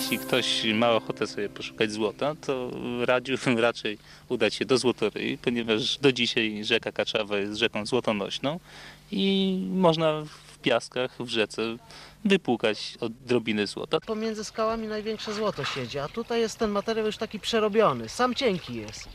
jeśli ktoś ma ochotę sobie poszukać złota, to radziłbym raczej udać się do Złotoryi, ponieważ do dzisiaj rzeka Kaczawa jest rzeką złotonośną i można w piaskach, w rzece wypłukać odrobinę złota. Pomiędzy skałami największe złoto siedzi, a tutaj jest ten materiał już taki przerobiony, sam cienki jest.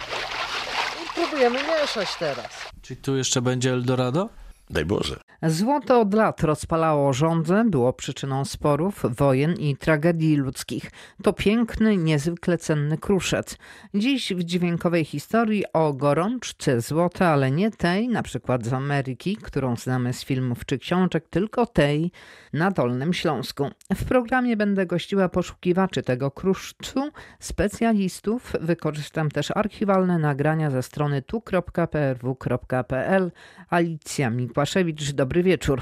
I próbujemy mieszać teraz. Czy tu jeszcze będzie Eldorado? Daj Boże. Złoto od lat rozpalało żądzę, było przyczyną sporów, wojen i tragedii ludzkich. To piękny, niezwykle cenny kruszec. Dziś w dźwiękowej historii o gorączce złota, ale nie tej, na przykład z Ameryki, którą znamy z filmów czy książek, tylko tej na Dolnym Śląsku. W programie będę gościła poszukiwaczy tego kruszcu, specjalistów. Wykorzystam też archiwalne nagrania ze strony tu.prw.pl. Alicja Mikłaszewicz, dobry wieczór.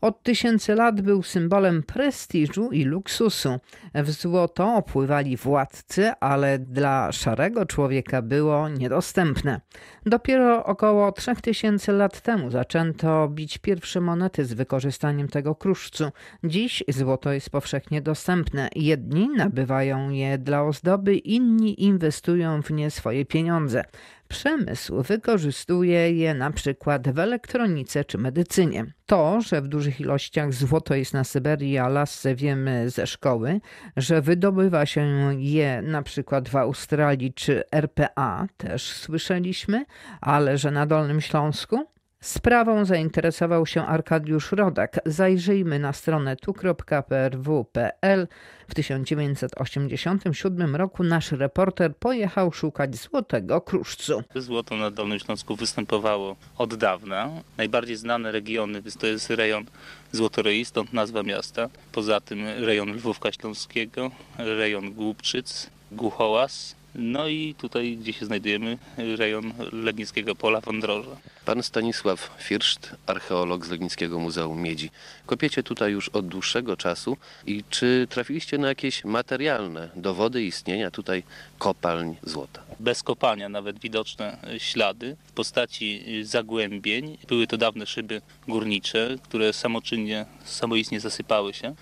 Od tysięcy lat był symbolem prestiżu i luksusu. W złoto opływali władcy, ale dla szarego człowieka było niedostępne. Dopiero około 3000 lat temu zaczęto bić pierwsze monety z wykorzystaniem tego kruszcu. Dziś złoto jest powszechnie dostępne. Jedni nabywają je dla ozdoby, inni inwestują w nie swoje pieniądze. Przemysł wykorzystuje je na przykład w elektronice czy medycynie. To, że w dużych ilościach złoto jest na Syberii i Alasce wiemy ze szkoły, że wydobywa się je na przykład w Australii czy RPA też słyszeliśmy, ale że na Dolnym Śląsku Sprawą zainteresował się Arkadiusz Rodak. Zajrzyjmy na stronę tu.prw.pl. W 1987 roku nasz reporter pojechał szukać złotego kruszcu. Złoto na Dolnym Śląsku występowało od dawna. Najbardziej znane regiony to jest rejon Złotoryi, stąd nazwa miasta. Poza tym rejon Lwówka Śląskiego, rejon Głubczyc, Głuchołaz, no i tutaj, gdzie się znajdujemy, rejon Legnickiego Pola Wądroża. Pan Stanisław Firszt, archeolog z Legnickiego Muzeum Miedzi. Kopiecie tutaj już od dłuższego czasu i czy trafiliście na jakieś materialne dowody istnienia tutaj kopalń złota? Bez kopania nawet widoczne ślady w postaci zagłębień. Były to dawne szyby górnicze, które samoczynnie, samoistnie zasypały się.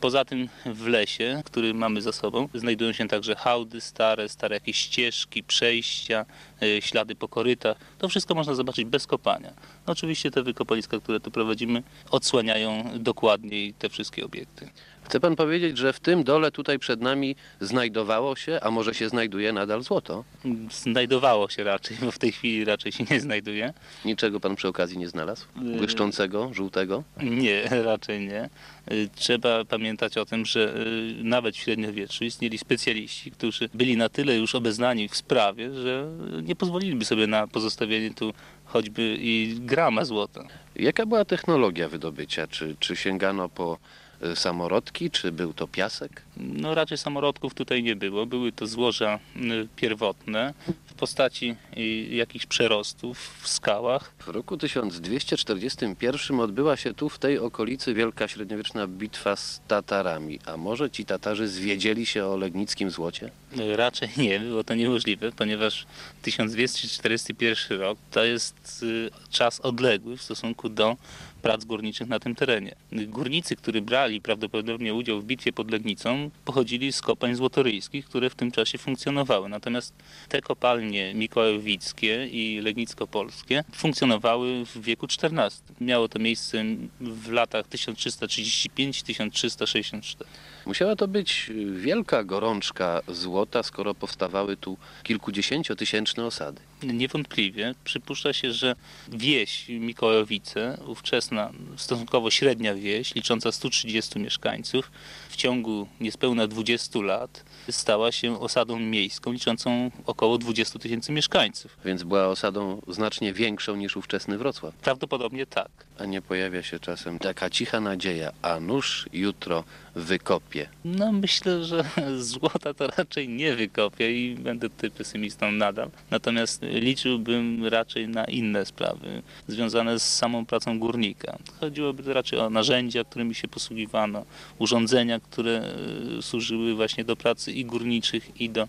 Poza tym w lesie, który mamy za sobą, znajdują się także hałdy stare, stare jakieś ścieżki, przejścia, ślady po korytach. To wszystko można zobaczyć bez kopania. No oczywiście te wykopaliska, które tu prowadzimy, odsłaniają dokładniej te wszystkie obiekty. Chce pan powiedzieć, że w tym dole tutaj przed nami znajdowało się, a może się znajduje nadal złoto? Znajdowało się raczej, bo w tej chwili raczej się nie znajduje. Niczego pan przy okazji nie znalazł? Błyszczącego, żółtego? Nie, raczej nie. Trzeba pamiętać o tym, że nawet w średniowieczu istnieli specjaliści, którzy byli na tyle już obeznani w sprawie, że nie pozwoliliby sobie na pozostawienie tu choćby i grama złota. Jaka była technologia wydobycia? Czy, czy sięgano po samorodki, czy był to piasek? No raczej samorodków tutaj nie było. Były to złoża pierwotne w postaci jakichś przerostów w skałach. W roku 1241 odbyła się tu w tej okolicy wielka średniowieczna bitwa z Tatarami. A może ci Tatarzy zwiedzieli się o legnickim złocie? Raczej nie, było to niemożliwe, ponieważ 1241 rok to jest czas odległy w stosunku do prac górniczych na tym terenie. Górnicy, którzy brali prawdopodobnie udział w bitwie pod Legnicą, pochodzili z kopalń złotoryjskich, które w tym czasie funkcjonowały. Natomiast te kopalnie mikołajowickie i legnicko-polskie funkcjonowały w wieku XIV. Miało to miejsce w latach 1335-1364. Musiała to być wielka gorączka złota, skoro powstawały tu kilkudziesięciotysięczne osady. Niewątpliwie. Przypuszcza się, że wieś Mikołajowice, ówczesna stosunkowo średnia wieś, licząca 130 mieszkańców, ciągu niespełna 20 lat stała się osadą miejską liczącą około 20 tysięcy mieszkańców. Więc była osadą znacznie większą niż ówczesny Wrocław. Prawdopodobnie tak. A nie pojawia się czasem taka cicha nadzieja, a nuż jutro wykopie? No myślę, że złota to raczej nie wykopię i będę tutaj pesymistą nadal. Natomiast liczyłbym raczej na inne sprawy związane z samą pracą górnika. Chodziłoby raczej o narzędzia, którymi się posługiwano, urządzenia, które służyły właśnie do pracy i górniczych, i do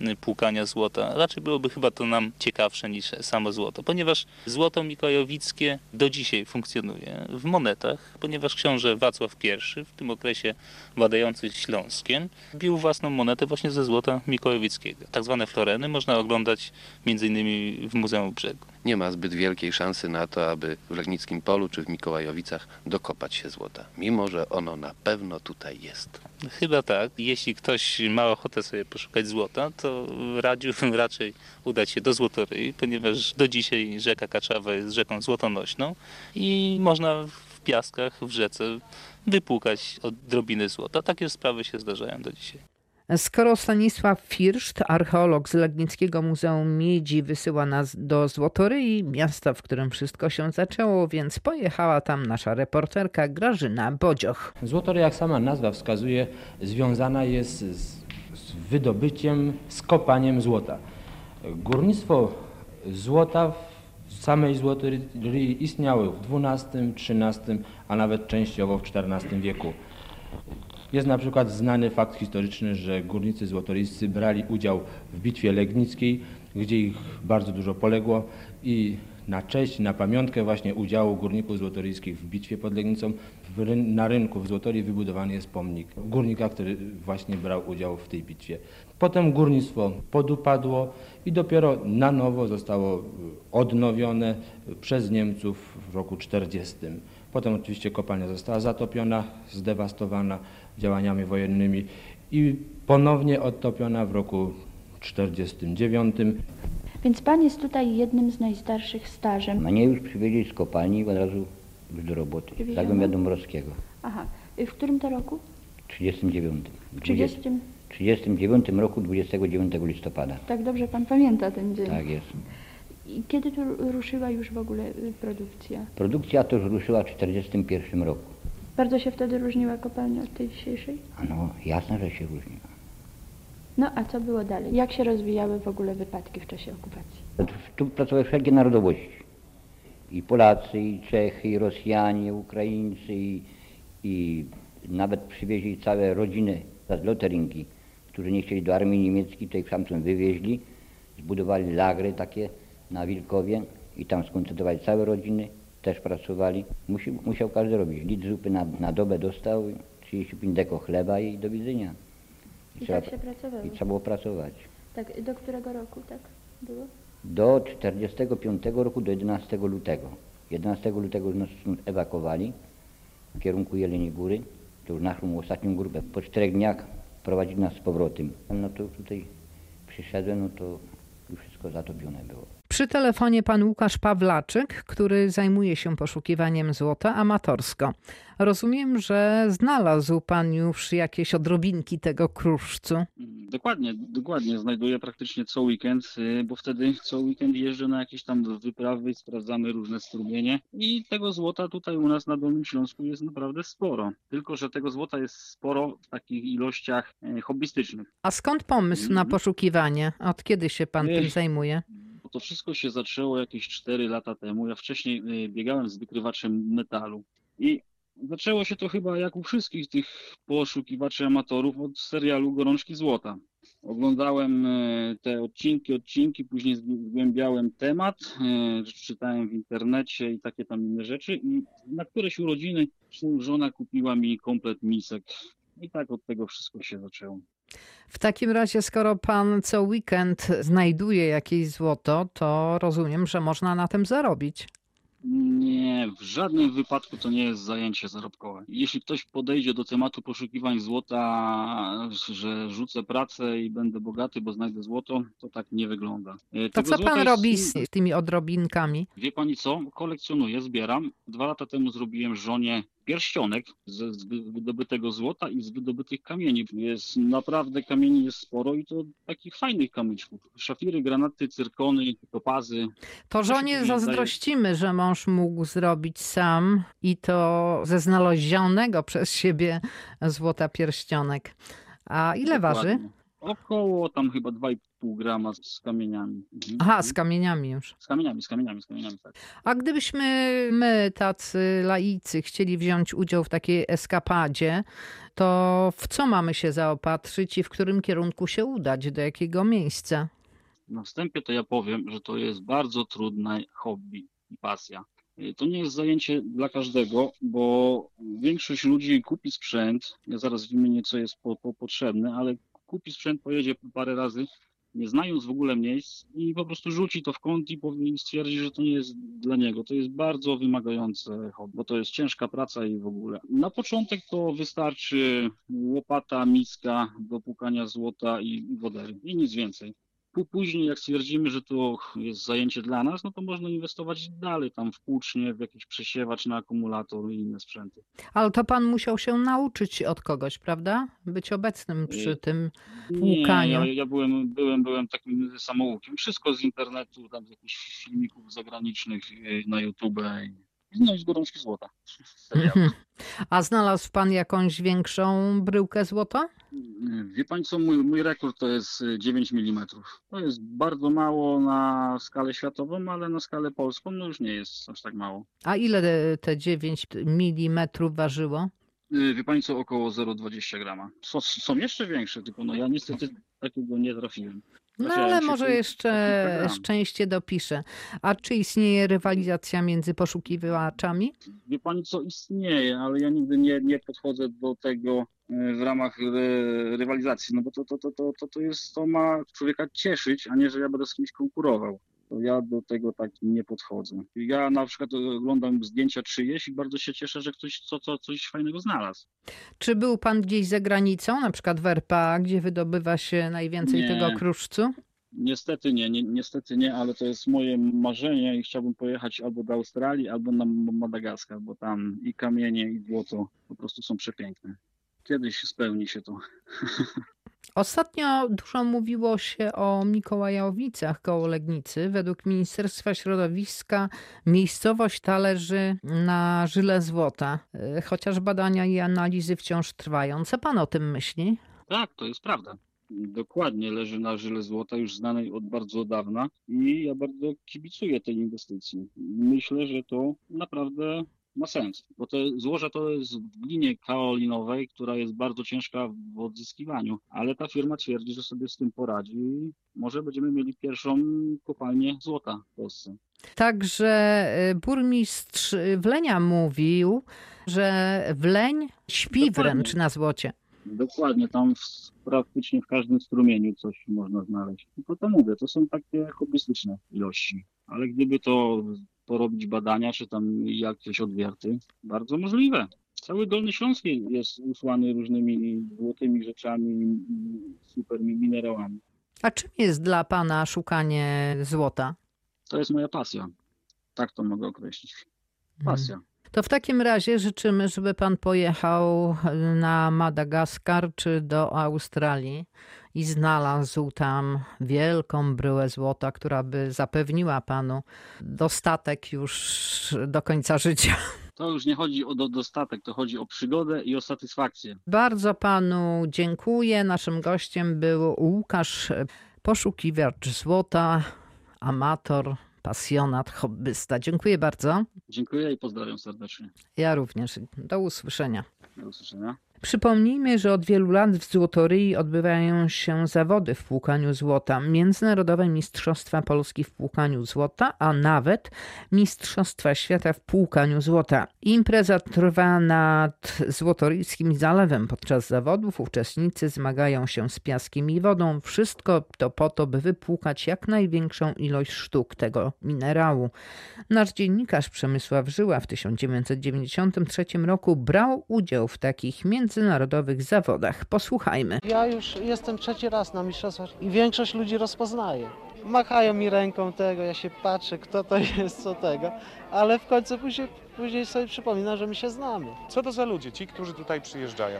y, płukania złota. Raczej byłoby chyba to nam ciekawsze niż samo złoto, ponieważ złoto mikołajowickie do dzisiaj funkcjonuje w monetach, ponieważ książę Wacław I w tym okresie władający Śląskiem bił własną monetę właśnie ze złota mikołajowickiego. Tak zwane floreny można oglądać m.in. w Muzeum Brzegu. Nie ma zbyt wielkiej szansy na to, aby w Legnickim Polu czy w Mikołajowicach dokopać się złota, mimo że ono na pewno tutaj jest. Chyba tak. Jeśli ktoś ma ochotę sobie poszukać złota, to radziłbym raczej udać się do Złotoryi, ponieważ do dzisiaj rzeka Kaczawa jest rzeką złotonośną i można w piaskach, w rzece wypłukać odrobiny złota. Takie sprawy się zdarzają do dzisiaj. Skoro Stanisław Firszt, archeolog z Legnickiego Muzeum Miedzi, wysyła nas do Złotoryi, miasta, w którym wszystko się zaczęło, więc pojechała tam nasza reporterka Grażyna Bodzioch. Złotory, jak sama nazwa wskazuje, związana jest z, z wydobyciem, z kopaniem złota. Górnictwo złota w samej Złotoryi istniało w XII, XIII, a nawet częściowo w XIV wieku. Jest na przykład znany fakt historyczny, że górnicy złotoryjscy brali udział w bitwie legnickiej, gdzie ich bardzo dużo poległo i na cześć, na pamiątkę właśnie udziału górników złotoryjskich w bitwie pod Legnicą na rynku w Złotorii wybudowany jest pomnik górnika, który właśnie brał udział w tej bitwie. Potem górnictwo podupadło i dopiero na nowo zostało odnowione przez Niemców w roku 40. Potem oczywiście kopalnia została zatopiona, zdewastowana działaniami wojennymi i ponownie odtopiona w roku 49. Więc pan jest tutaj jednym z najstarszych stażem. Mnie już przywieźli z kopalni i od razu już do roboty. Przywieziono? Zagłębia Dąbrowskiego. Aha. W którym to roku? W 39. W 30. 39 roku 29 listopada. Tak dobrze pan pamięta ten dzień. Tak jest. I kiedy tu ruszyła już w ogóle y, produkcja? Produkcja to już ruszyła w 41 roku. Bardzo się wtedy różniła kopalnia od tej dzisiejszej? A no, jasne, że się różniła. No a co było dalej? Jak się rozwijały w ogóle wypadki w czasie okupacji? Tu pracowały wszelkie narodowości. I Polacy, i Czechy, i Rosjanie, Ukraińcy, i, i nawet przywieźli całe rodziny z Loteringi, którzy nie chcieli do armii niemieckiej, tutaj stamtąd wywieźli, zbudowali lagry takie na Wilkowie i tam skoncentrowali całe rodziny, też pracowali. Musi, musiał każdy robić. Litr zupy na, na dobę dostał, 35 deko chleba i do widzenia. I tak się pracowało. I trzeba było pracować. Tak, do którego roku tak było? Do 45 roku, do 11 lutego. 11 lutego nas ewakuowali w kierunku Jeleniej Góry. To już naszą ostatnią grupę. Po czterech dniach prowadzili nas z powrotem. No to tutaj przyszedłem, no to już wszystko zatopione było. Przy telefonie pan Łukasz Pawlaczyk, który zajmuje się poszukiwaniem złota amatorsko. Rozumiem, że znalazł pan już jakieś odrobinki tego kruszcu. Dokładnie, dokładnie. Znajduję praktycznie co weekend, y, bo wtedy co weekend jeżdżę na jakieś tam wyprawy, sprawdzamy różne strumienie i tego złota tutaj u nas na Dolnym Śląsku jest naprawdę sporo. Tylko, że tego złota jest sporo w takich ilościach e, hobbystycznych. A skąd pomysł na poszukiwanie? Od kiedy się pan tym zajmuje? Bo to wszystko się zaczęło jakieś 4 lata temu. Ja wcześniej y, biegałem z wykrywaczem metalu i zaczęło się to chyba jak u wszystkich tych poszukiwaczy amatorów od serialu Gorączki Złota. Oglądałem e, te odcinki, odcinki, później zgłębiałem temat, e, czytałem w internecie i takie tam inne rzeczy i na któreś urodziny żona kupiła mi komplet misek. I tak od tego wszystko się zaczęło. W takim razie, skoro pan co weekend znajduje jakieś złoto, to rozumiem, że można na tym zarobić. Nie, w żadnym wypadku to nie jest zajęcie zarobkowe. Jeśli ktoś podejdzie do tematu poszukiwań złota, że rzucę pracę i będę bogaty, bo znajdę złoto, to tak nie wygląda. E, To tego co złota pan jest- robi z tymi odrobinkami? Wie pani co? Kolekcjonuję, zbieram. Dwa lata temu zrobiłem żonie pierścionek z, z wy- wydobytego złota i z wydobytych kamieni. Jest naprawdę kamieni jest sporo i to takich fajnych kamyczków. Szafiry, granaty, cyrkony, topazy. To się żonie zazdrościmy, że mąż mógł zrobić sam i to ze znalezionego przez siebie złota pierścionek. A ile waży? Dokładnie. Około tam chyba 2,5 pół grama z kamieniami. Mhm. Aha, z kamieniami już. Z kamieniami, z kamieniami, z kamieniami, tak. A gdybyśmy my, tacy laicy, chcieli wziąć udział w takiej eskapadzie, to w co mamy się zaopatrzyć i w którym kierunku się udać, do jakiego miejsca? Na wstępie to ja powiem, że to jest bardzo trudne hobby i pasja. Y, To nie jest zajęcie dla każdego, bo większość ludzi kupi sprzęt, ja zaraz wymienię, co jest po, po, potrzebne, ale kupi sprzęt, pojedzie parę razy, nie znając w ogóle miejsc i po prostu rzuci to w kąt i stwierdzi, że to nie jest dla niego. To jest bardzo wymagające bo to jest ciężka praca i w ogóle. Na początek to wystarczy łopata, miska do płukania złota i wodery i nic więcej. Pó- Później, jak stwierdzimy, że to jest zajęcie dla nas, no to można inwestować dalej, tam w płucznie, w jakiś przesiewacz na akumulator i inne sprzęty. Ale to pan musiał się nauczyć od kogoś, prawda? Być obecnym przy Y, tym Nie, płukaniu. ja, ja byłem, byłem, byłem takim samoukiem. Wszystko z internetu, tam z jakichś filmików zagranicznych y, na YouTube. I- No z gorączki złota. A znalazł pan jakąś większą bryłkę złota? Wie pani co, mój, mój rekord to jest y, 9 mm. To jest bardzo mało na skalę światową, ale na skalę polską no już nie jest aż tak mało. A ile te- te 9 milimetrów ważyło? Y, Wie pani co, około 0,20 grama. Są, są jeszcze większe, tylko no ja niestety takiego nie trafiłem. No ale może jeszcze szczęście dopisze. A czy istnieje rywalizacja między poszukiwaczami? Wie pani co istnieje, ale ja nigdy nie, nie podchodzę do tego e, w ramach ry, rywalizacji, no bo to, to, to, to, to, to jest, to ma człowieka cieszyć, a nie, że ja będę z kimś konkurował. To ja do tego tak nie podchodzę. Ja na przykład oglądam zdjęcia czyjeś i bardzo się cieszę, że ktoś co, co, coś fajnego znalazł. Czy był pan gdzieś za granicą, na przykład w RPA, gdzie wydobywa się najwięcej Nie. tego kruszcu? Niestety nie, nie, niestety nie, ale to jest moje marzenie i chciałbym pojechać albo do Australii, albo na Madagaskar, bo tam i kamienie, i złoto po prostu są przepiękne. Kiedyś spełni się to. Ostatnio dużo mówiło się o Mikołajowicach koło Legnicy. Według Ministerstwa Środowiska miejscowość ta leży na żyle złota, y, chociaż badania i analizy wciąż trwają. Co pan o tym myśli? Tak, to jest prawda. Dokładnie leży na żyle złota, już znanej od bardzo dawna i ja bardzo kibicuję tej inwestycji. Myślę, że to naprawdę ma sens, bo te złoże to jest w glinie kaolinowej, która jest bardzo ciężka w odzyskiwaniu, ale ta firma twierdzi, że sobie z tym poradzi i może będziemy mieli pierwszą kopalnię złota w Polsce. Także y, burmistrz Wlenia mówił, że Wleń śpi Dokładnie. wręcz na złocie. Dokładnie, tam w, praktycznie w każdym strumieniu coś można znaleźć. Tylko to mówię, to są takie hobbystyczne ilości. Ale gdyby to porobić badania, czy tam jakieś odwierty, bardzo możliwe. Cały Dolny Śląsk jest usłany różnymi złotymi rzeczami, i super minerałami. A czym jest dla pana szukanie złota? To jest moja pasja. Tak to mogę określić. Pasja. To w takim razie życzymy, żeby pan pojechał na Madagaskar czy do Australii i znalazł tam wielką bryłę złota, która by zapewniła panu dostatek już do końca życia. To już nie chodzi o do, dostatek, to chodzi o przygodę i o satysfakcję. Bardzo panu dziękuję. Naszym gościem był Łukasz, poszukiwacz złota, amator, pasjonat, hobbysta. Dziękuję bardzo. Dziękuję i pozdrawiam serdecznie. Ja również. Do usłyszenia. Do usłyszenia. Przypomnijmy, że od wielu lat w Złotoryi odbywają się zawody w płukaniu złota, międzynarodowe Mistrzostwa Polski w płukaniu złota, a nawet Mistrzostwa Świata w płukaniu złota. Impreza trwa nad Złotoryjskim Zalewem. Podczas zawodów uczestnicy zmagają się z piaskiem i wodą. Wszystko to po to, by wypłukać jak największą ilość sztuk tego minerału. Nasz dziennikarz Przemysław Żyła w 1993 roku brał udział w takich międzynarodowych zawodach. Posłuchajmy. Ja już jestem trzeci raz na mistrzostwach i większość ludzi rozpoznaje. Machają mi ręką tego, ja się patrzę, kto to jest, co tego, ale w końcu później, później sobie przypominam, że my się znamy. Co to za ludzie, ci, którzy tutaj przyjeżdżają?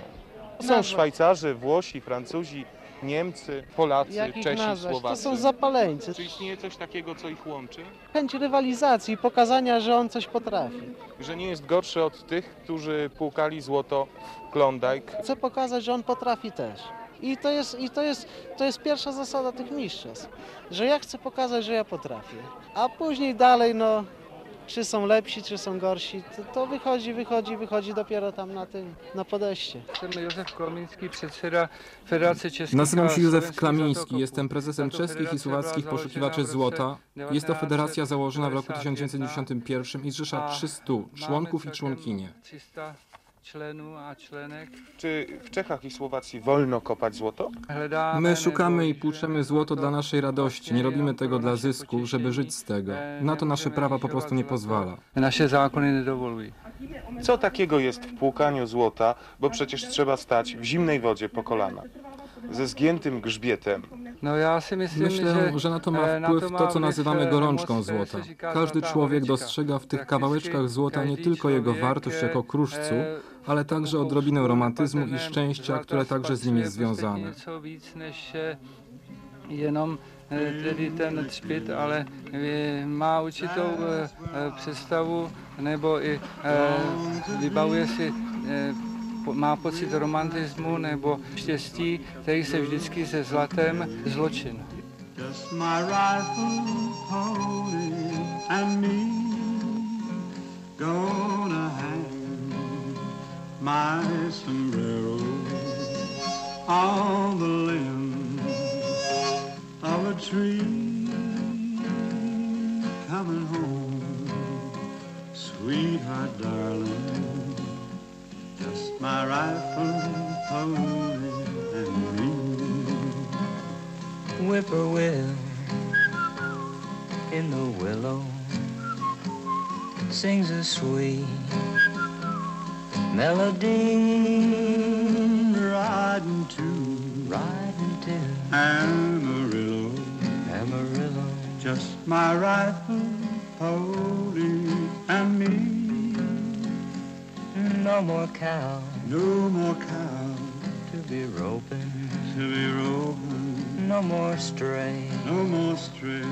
Są Szwajcarzy, Włosi, Francuzi, Niemcy, Polacy, Jak ich Czesi, nazwać? To Słowacy. są zapaleńcy. Czy istnieje coś takiego, co ich łączy? Chęć rywalizacji i pokazania, że on coś potrafi. Że nie jest gorszy od tych, którzy płukali złoto w Klondike? Chcę pokazać, że on potrafi też. I to jest, i to jest, to jest pierwsza zasada tych mistrzostw, że ja chcę pokazać, że ja potrafię. A później dalej, no, czy są lepsi, czy są gorsi, to, to wychodzi, wychodzi, wychodzi dopiero tam na tym, na podejście. Jestem Józef Federacji Czeskiej. Nazywam się Józef Klamiński, jestem prezesem czeskich i słowackich poszukiwaczy złota. Jest to federacja założona w roku 1991 1991 i zrzesza a 300 mamy członków i członkinie. 300 czlenów a czlenek. Czy w Czechach i Słowacji wolno kopać złoto? My szukamy i płuczemy złoto dla naszej radości. Nie robimy tego dla zysku, żeby żyć z tego. Na to nasze prawa po prostu nie pozwala. Naše zákony nedovolují. Co takiego jest w płukaniu złota, bo przecież trzeba stać w zimnej wodzie po kolana, ze zgiętym grzbietem. No Myślę, że na to e, ma na wpływ to co vliv, nazywamy e, gorączką moc, e, złota. Każdy człowiek dostrzega w tych kawałeczkach złota nie tylko jego wartość e, jako kruszcu, e, ale także odrobinę romantyzmu i szczęścia, które także z nim jest związane. Jenom tedy ten třpit, ale eh, má určitou eh, eh, představu nebo i eh, vybavuje si má pocit romantismu nebo štěstí, který se vždycky se zlatem zločin. Just my rifle, pony, and me gonna hang my sombrero on the limb of a tree. Coming home, sweetheart, darling. Just my rifle, pony, and me. whippoorwill in the willow sings a sweet melody riding to riding to Amarillo. Amarillo Just my rifle, pony, and me. no more cow No more cow to be roping to be roping. no more stray No more stray.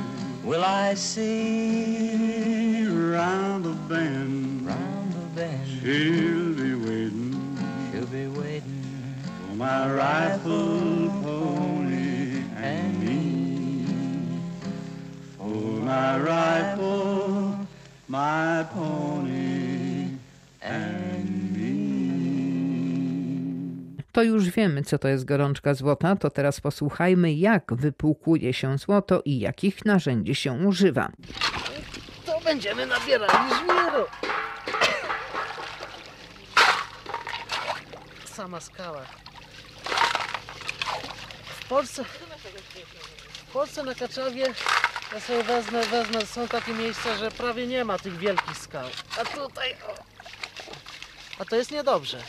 will I see Round the bend, round the bend she'll my rifle, pony, and me. For my rifle, my pony, and me. To już wiemy, co to jest gorączka złota, to teraz posłuchajmy, jak wypłukuje się złoto i jakich narzędzi się używa. To będziemy nabierali żwiru. Sama skała. W Polsce, w Polsce na Kaczowie, ja sobie wezmę, wezmę, są takie miejsca, że prawie nie ma tych wielkich skał. A tutaj, o. A to jest niedobrze.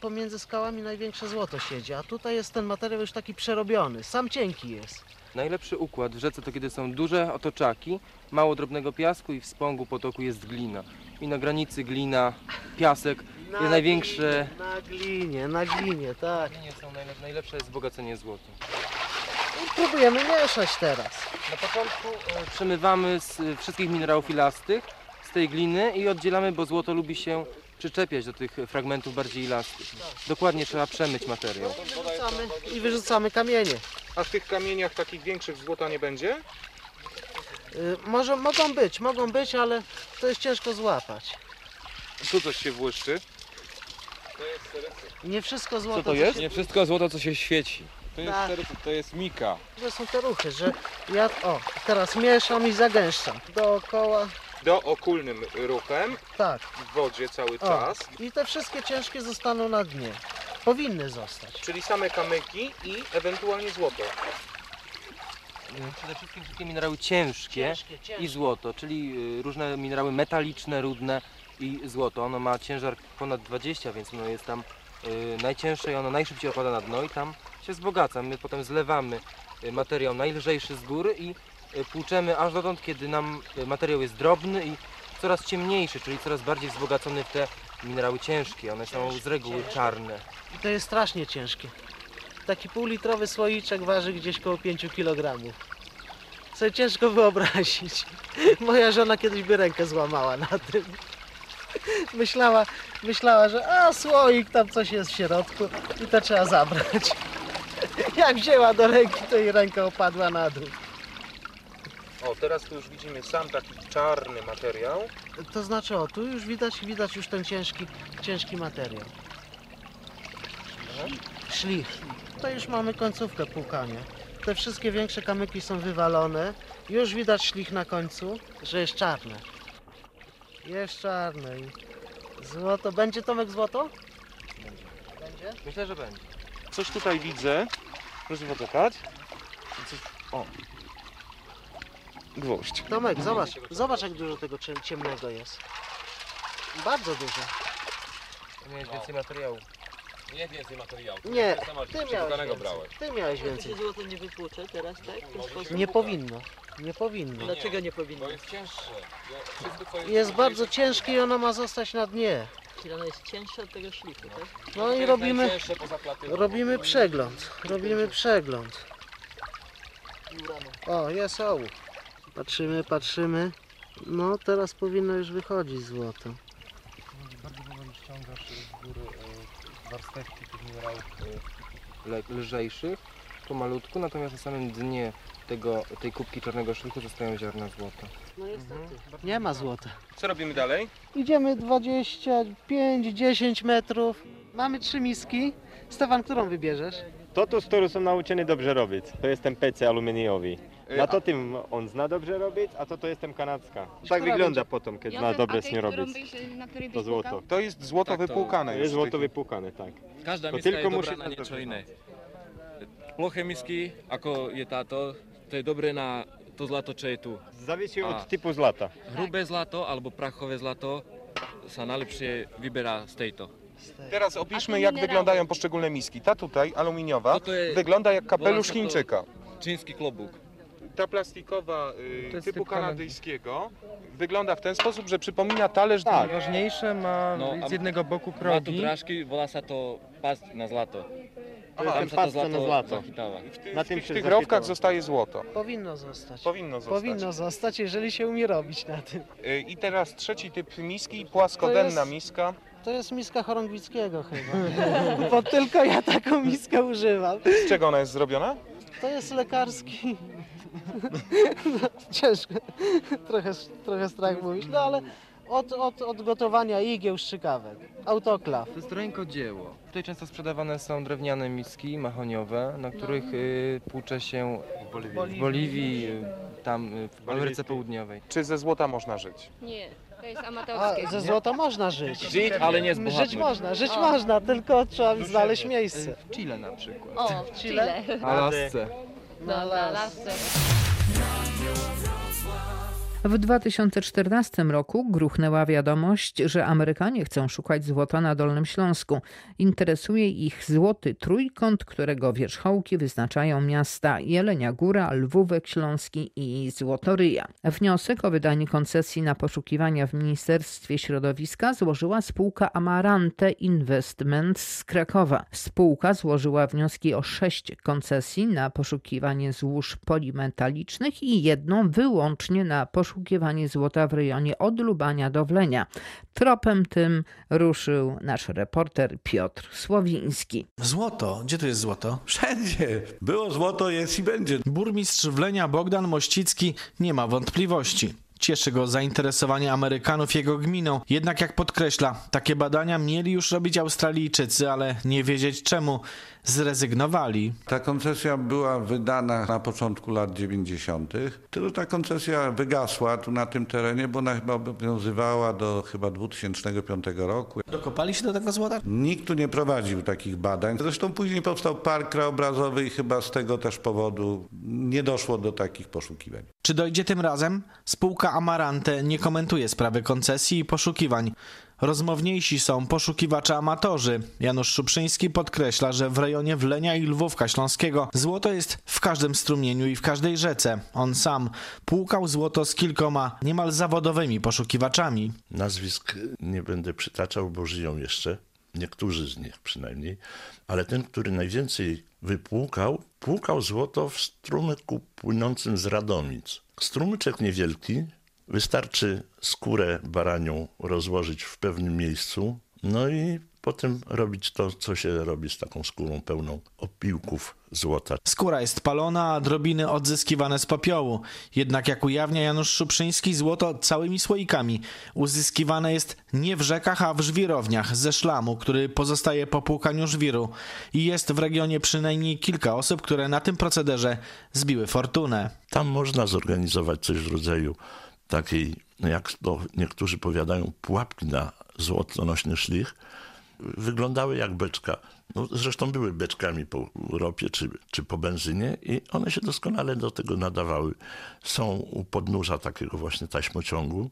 Pomiędzy skałami największe złoto siedzi, a tutaj jest ten materiał już taki przerobiony, sam cienki jest. Najlepszy układ w rzece to kiedy są duże otoczaki, mało drobnego piasku i w spągu potoku jest glina. I na granicy glina, piasek Na jest największe. glinie, Na glinie, na glinie, tak. Glinie są najlep- najlepsze jest wzbogacenie złota. I próbujemy mieszać teraz. Na początku e, przemywamy z e, wszystkich minerałów ilastych z tej gliny i oddzielamy, bo złoto lubi się przyczepiać do tych fragmentów bardziej ilastych. Dokładnie trzeba przemyć materiał. I wyrzucamy, I wyrzucamy kamienie. A w tych kamieniach takich większych złota nie będzie? Y, może, mogą być, mogą być, ale to jest ciężko złapać. Tu coś się błyszczy. Nie wszystko złoto. to jest? Się, Nie wszystko złoto, co się świeci. To jest, Tak. to jest mika. że są te ruchy, że ja o, teraz mieszam i zagęszczam. Dookoła, Dookulnym ruchem tak. w wodzie cały O. czas. I te wszystkie ciężkie zostaną na dnie. Powinny zostać. Czyli same kamyki i ewentualnie złoto. Przede wszystkim wszystkie minerały ciężkie Ciężkie, ciężkie. i złoto, czyli y, różne minerały metaliczne, rudne i złoto. Ono ma ciężar ponad 20, więc ono jest tam y, najcięższe i ono najszybciej opada na dno i tam się wzbogaca. My potem zlewamy y, materiał najlżejszy z góry i y, płuczemy aż dotąd, kiedy nam materiał jest drobny i coraz ciemniejszy, czyli coraz bardziej wzbogacony w te minerały ciężkie. One są z reguły czarne. I to jest strasznie ciężkie. Taki półlitrowy słoiczek waży gdzieś koło 5 kg. Sobie ciężko wyobrazić. Moja żona kiedyś by rękę złamała na tym. Myślała, myślała, że a słoik, tam coś jest w środku i to trzeba zabrać. Jak wzięła do ręki, to jej ręka opadła na dół. O, teraz tu już widzimy sam taki czarny materiał. To znaczy, o, tu już widać, widać już ten ciężki, ciężki materiał. Szlich. To już mamy końcówkę płukania. Te wszystkie większe kamyki są wywalone. Już widać szlich na końcu, że jest czarne. Jest czarne. i Złoto. Będzie Tomek złoto? Będzie? Myślę, że będzie. Coś tutaj widzę. Proszę poczekać. Coś... O. Gwoźdź. Tomek, zobacz, zobacz jak dużo tego ciem- ciemnego jest. Bardzo dużo. Miałeś więcej materiału. Nie więcej materiału. Nie, Ty miałeś więcej. brałeś. Ty miałeś więcej. złoto nie wypłucze teraz, tak? W ten sposób? Nie powinno. Nie powinno. Dlaczego nie powinno? Bo jest cięższe. Jest bardzo ciężkie i ono ma zostać na dnie. Czyli ona jest cięższa od tego szlifu, tak? No i robimy, robimy przegląd. Robimy przegląd. O, jest ołów. Patrzymy, patrzymy. No teraz powinno już wychodzić złoto. Bardzo powoli ściągasz z góry e, warstewki tych minerałów e, le, lżejszych, pomalutku, natomiast na samym dnie tego, tej kubki czarnego szlichu zostają ziarna złota. No niestety. Nie ma złota. Co robimy dalej? Idziemy 25-10 metrów. Mamy trzy miski. Stefan, którą wybierzesz? To, to, z którą są nauczony dobrze robić. To jest ten PC aluminiowy. Y, Na a- to tym on zna dobrze robić, a to to jestem kanadzka. Która Tak wygląda będzie? potem, kiedy zna dobrze którą robić. której To złoto. To jest złoto Tak, to- wypłukane To już. jest w tej złoto chwili. wypłukane, tak. Každá To miska tylko je musi dobrá na niečo iné. Ploché misky, ako je táto, to je dobré na to zlato, čo je tu. Závisí A od typu zlata. Hrubé zlato alebo prachové zlato sa najlepšie vyberá z tejto. Teraz opiszmy, jak wyglądają poszczególne miski. Ta tutaj, aluminiowa, to jest- wygląda jak kapelusz Chińczyka. Čínsky klobúk. Ta plastikowa y, To jest typu typ kanad- kanadyjskiego wygląda w ten sposób, że przypomina talerz Tak. Najważniejsze ma No, a z jednego boku Má tu progi. drážky, volá sa to past na zlato. Aha, Tam ten to past na zlato. W, ty, Na w tym tych, się tych rowkach zapytałem. zostaje złoto. Powinno zostać. Powinno zostać. Powinno zostać, jeżeli się umie robić na tym. Y, I teraz trzeci typ miski, płaskodenna To jest- miska. To jest miska chorągwickiego chyba. Bo tylko ja taką miskę używam. Z czego ona jest zrobiona? To jest lekarski. No, ciężko. Trochę, trochę strach mówić, no ale od, od, od gotowania igieł szczykawek. Autoklaw. To jest rękodzieło. Tutaj często sprzedawane są drewniane miski mahoniowe, na których y, płucze się w Boliwii, y, tam y, w Ameryce Południowej. Czy ze złota można żyć? Nie, to jest A amatorskie. ze złota można żyć. Żyć, ale nie Żyć zbohatnąć. można, żyć można, tylko trzeba znaleźć miejsce. W Chile na przykład. O, w Chile. W Alasce. Na No, na lasce. W 2014 roku gruchnęła wiadomość, że Amerykanie chcą szukać złota na Dolnym Śląsku. Interesuje ich złoty trójkąt, którego wierzchołki wyznaczają miasta Jelenia Góra, Lwówek Śląski i Złotoryja. Wniosek o wydanie koncesji na poszukiwania w Ministerstwie Środowiska złożyła spółka Amarante Investments z Krakowa. Spółka złożyła wnioski o sześć koncesji na poszukiwanie złóż polimetalicznych i jedną wyłącznie na poszukiwanie złota w rejonie od Lubania do Wlenia. Tropem tym ruszył nasz reporter Piotr Słowiński. Złoto. Gdzie to jest złoto? Wszędzie. Było złoto, jest i będzie. Burmistrz Wlenia Bogdan Mościcki nie ma wątpliwości. Cieszy go zainteresowanie Amerykanów jego gminą. Jednak jak podkreśla, takie badania mieli już robić Australijczycy, ale nie wiedzieć czemu zrezygnowali. Ta koncesja była wydana na początku lat 90. Tylko ta koncesja wygasła tu na tym terenie, bo ona chyba obowiązywała do chyba 2005 roku. Dokopali się do tego złota? Nikt tu nie prowadził takich badań. Zresztą później powstał park krajobrazowy i chyba z tego też powodu nie doszło do takich poszukiwań. Czy dojdzie tym razem? Spółka Amarante nie komentuje sprawy koncesji i poszukiwań. Rozmowniejsi są poszukiwacze amatorzy. Janusz Szuprzyński podkreśla, że w rejonie Wlenia i Lwówka Śląskiego złoto jest w każdym strumieniu i w każdej rzece. On sam płukał złoto z kilkoma niemal zawodowymi poszukiwaczami. Nazwisk nie będę przytaczał, bo żyją jeszcze. Niektórzy z nich przynajmniej. Ale ten, który najwięcej wypłukał, płukał złoto w strumyku płynącym z Radomic. Strumyczek niewielki, Wystarczy skórę baranią rozłożyć w pewnym miejscu, no i potem robić to, co się robi z taką skórą pełną opiłków złota. Skóra jest palona, a drobiny odzyskiwane z popiołu. Jednak jak ujawnia Janusz Szuprzyński, złoto całymi słoikami uzyskiwane jest nie w rzekach, a w żwirowniach ze szlamu, który pozostaje po płukaniu żwiru. I jest w regionie przynajmniej kilka osób, które na tym procederze zbiły fortunę. Tam można zorganizować coś w rodzaju takiej, jak to niektórzy powiadają, pułapki na złotonośny szlich. Wyglądały jak beczka. No, zresztą były beczkami po ropie czy, czy po benzynie i one się doskonale do tego nadawały. Są u podnóża takiego właśnie taśmociągu.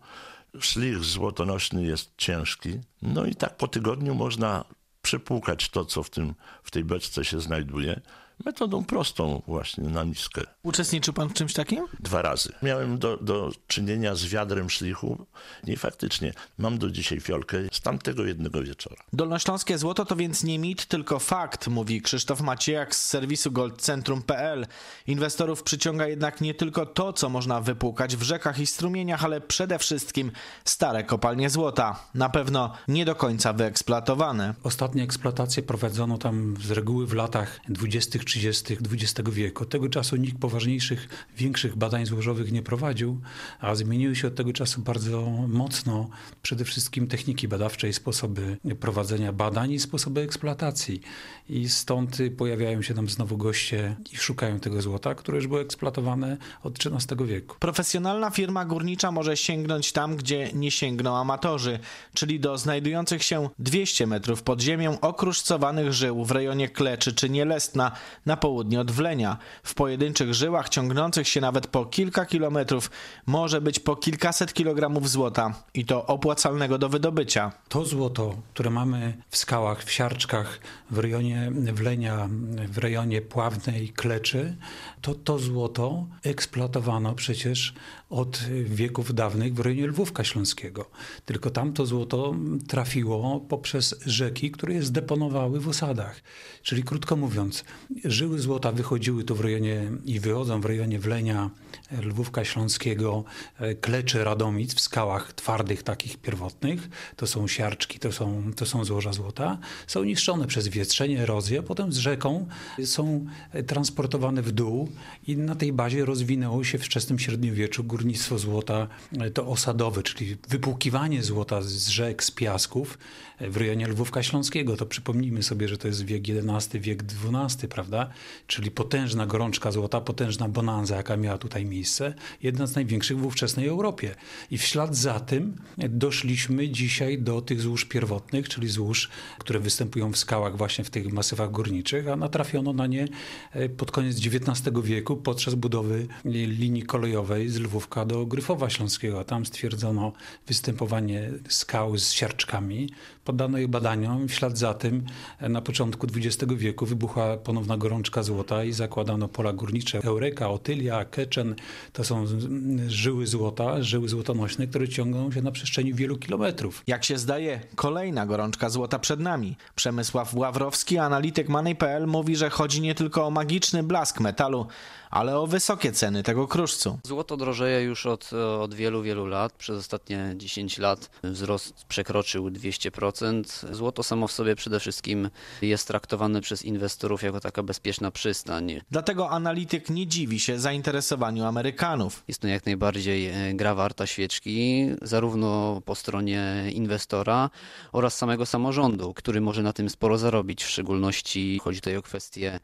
Szlich złotonośny jest ciężki. No i tak po tygodniu można przepłukać to, co w, tym, w tej beczce się znajduje, metodą prostą właśnie na niskę. Uczestniczył pan w czymś takim? Dwa razy. Miałem do, do czynienia z wiadrem szlichu i faktycznie mam do dzisiaj fiolkę z tamtego jednego wieczora. Dolnośląskie złoto to więc nie mit, tylko fakt, mówi Krzysztof Maciejak z serwisu goldcentrum.pl. Inwestorów przyciąga jednak nie tylko to, co można wypłukać w rzekach i strumieniach, ale przede wszystkim stare kopalnie złota. Na pewno nie do końca wyeksploatowane. Ostatnie eksploatacje prowadzono tam z reguły w latach 20., 30. XX wieku. Od tego czasu nikt poważniejszych, większych badań złożowych nie prowadził, a zmieniły się od tego czasu bardzo mocno przede wszystkim techniki badawcze i sposoby prowadzenia badań i sposoby eksploatacji. I stąd pojawiają się tam znowu goście i szukają tego złota, które już było eksploatowane od XIII wieku. Profesjonalna firma górnicza może sięgnąć tam, gdzie nie sięgną amatorzy, czyli do znajdujących się 200 metrów pod ziemią okruszcowanych żył w rejonie Kleczy czy Nielestna na południe od Wlenia. W pojedynczych żyłach ciągnących się nawet po kilka kilometrów może być po kilkaset kilogramów złota i to opłacalnego do wydobycia. To złoto, które mamy w skałach, w siarczkach, w rejonie Wlenia, w rejonie Pławnej, Kleczy, to to złoto eksploatowano przecież od wieków dawnych w rejonie Lwówka Śląskiego. Tylko tam to złoto trafiło poprzez rzeki, które je zdeponowały w osadach. Czyli krótko mówiąc, żyły złota wychodziły tu w rejonie i wychodzą w rejonie Wlenia, Lwówka Śląskiego, Kleczy, Radomic w skałach twardych takich pierwotnych. To są siarczki, to są, to są złoża złota. Są niszczone przez wietrzenie, erozję, potem z rzeką są transportowane w dół i na tej bazie rozwinęło się w wczesnym średniowieczu górnictwo złota to osadowe, czyli wypłukiwanie złota z rzek, z piasków w rejonie Lwówka Śląskiego. To przypomnijmy sobie, że to jest wiek XI, wiek XII, prawda? Czyli potężna gorączka złota, potężna bonanza, jaka miała tutaj miejsce. Jedna z największych w ówczesnej Europie. I w ślad za tym doszliśmy dzisiaj do tych złóż pierwotnych, czyli złóż, które występują w skałach właśnie w tych masywach górniczych, a natrafiono na nie pod koniec XIX wieku podczas budowy linii kolejowej z Lwówka do Gryfowa Śląskiego. Tam stwierdzono występowanie skał z siarczkami. Poddano je badaniom. W ślad za tym na początku XX wieku wybuchła ponowna gorączka złota i zakładano pola górnicze Eureka, Otylia, Keczen. To są żyły złota, żyły złotonośne, które ciągną się na przestrzeni wielu kilometrów. Jak się zdaje, kolejna gorączka złota przed nami. Przemysław Ławrowski, analityk Money.pl mówi, że chodzi nie tylko o magiczny blask metalu, ale o wysokie ceny tego kruszcu. Złoto drożeje już od, od wielu, wielu lat. Przez ostatnie 10 lat wzrost przekroczył 200%. Złoto samo w sobie przede wszystkim jest traktowane przez inwestorów jako taka bezpieczna przystań. Dlatego analityk nie dziwi się zainteresowaniu Amerykanów. Jest to jak najbardziej gra warta świeczki, zarówno po stronie inwestora oraz samego samorządu, który może na tym sporo zarobić. W szczególności chodzi tutaj o kwestię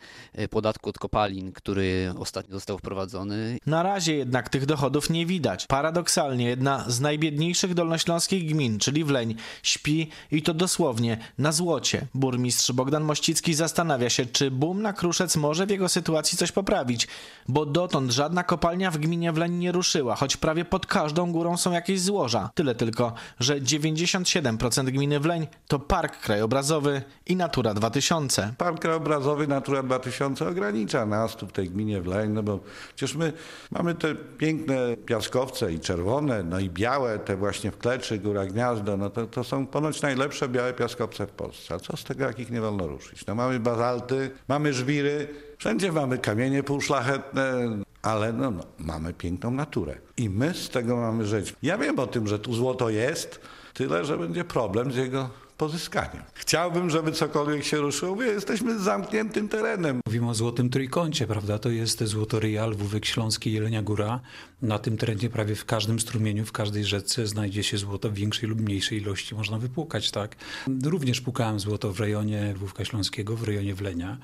podatku od kopalin, który ostatnio ostatnio został wprowadzony. Na razie jednak tych dochodów nie widać. Paradoksalnie jedna z najbiedniejszych dolnośląskich gmin, czyli Wleń, śpi i to dosłownie na złocie. Burmistrz Bogdan Mościcki zastanawia się, czy boom na Kruszec może w jego sytuacji coś poprawić, bo dotąd żadna kopalnia w gminie Wleń nie ruszyła, choć prawie pod każdą górą są jakieś złoża. Tyle tylko, że 97% gminy Wleń to park krajobrazowy i Natura 2000. Park krajobrazowy Natura 2000 ogranicza nas tu w tej gminie Wleń, no bo przecież my mamy te piękne piaskowce i czerwone, no i białe, te właśnie w Kleczy, Góra Gniazdo, no to, to są ponoć najlepsze białe piaskowce w Polsce. A co z tego, jak ich nie wolno ruszyć? No mamy bazalty, mamy żwiry, Wszędzie mamy kamienie półszlachetne, ale no, no, mamy piękną naturę i my z tego mamy żyć. Ja wiem o tym, że tu złoto jest, tyle, że będzie problem z jego pozyskaniem. Chciałbym, żeby cokolwiek się ruszyło, bo jesteśmy zamkniętym terenem. Mówimy o złotym trójkącie, prawda? To jest złotoryja, Lwówek Śląski, Jelenia Góra. Na tym terenie prawie w każdym strumieniu, w każdej rzece znajdzie się złoto w większej lub mniejszej ilości. Można wypłukać, tak? Również płukałem złoto w rejonie Lwówka Śląskiego, w rejonie Wlenia.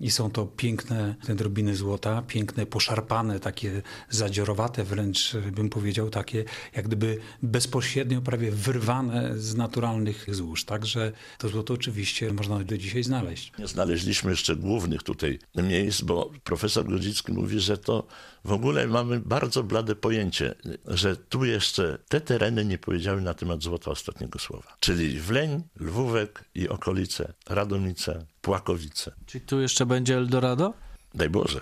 I są to piękne te drobiny złota, piękne, poszarpane, takie zadziorowate wręcz, bym powiedział, takie jak gdyby bezpośrednio prawie wyrwane z naturalnych złóż. Także to złoto oczywiście można do dzisiaj znaleźć. Nie znaleźliśmy jeszcze głównych tutaj miejsc, bo profesor Grodzicki mówi, że to w ogóle mamy bardzo blade pojęcie, że tu jeszcze te tereny nie powiedziały na temat złota ostatniego słowa. Czyli Wleń, Lwówek i okolice, Radomice, Płakowice. Czyli tu jeszcze będzie Eldorado? Daj Boże.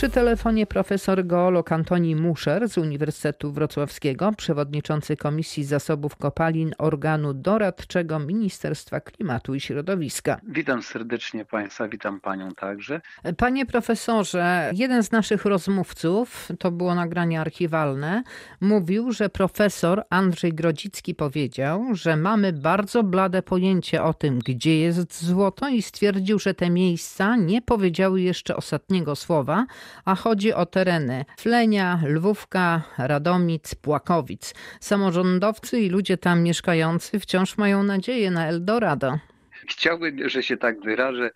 Przy telefonie profesor geolog Antoni Muszer z Uniwersytetu Wrocławskiego, przewodniczący Komisji Zasobów Kopalin organu doradczego Ministerstwa Klimatu i Środowiska. Witam serdecznie Państwa, witam Panią także. Panie profesorze, jeden z naszych rozmówców, to było nagranie archiwalne, mówił, że profesor Andrzej Grodzicki powiedział, że mamy bardzo blade pojęcie o tym, gdzie jest złoto i stwierdził, że te miejsca nie powiedziały jeszcze ostatniego słowa, a chodzi o tereny Flenia, Lwówka, Radomic, Płakowic. Samorządowcy i ludzie tam mieszkający wciąż mają nadzieję na Eldorado. Chciałbym, że się tak wyrażę,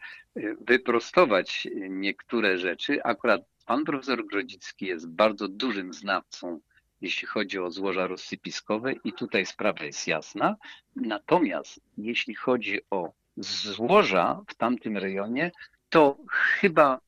wyprostować niektóre rzeczy. Akurat pan profesor Grodzicki jest bardzo dużym znawcą, jeśli chodzi o złoża rozsypiskowe i tutaj sprawa jest jasna. Natomiast jeśli chodzi o złoża w tamtym rejonie, to chyba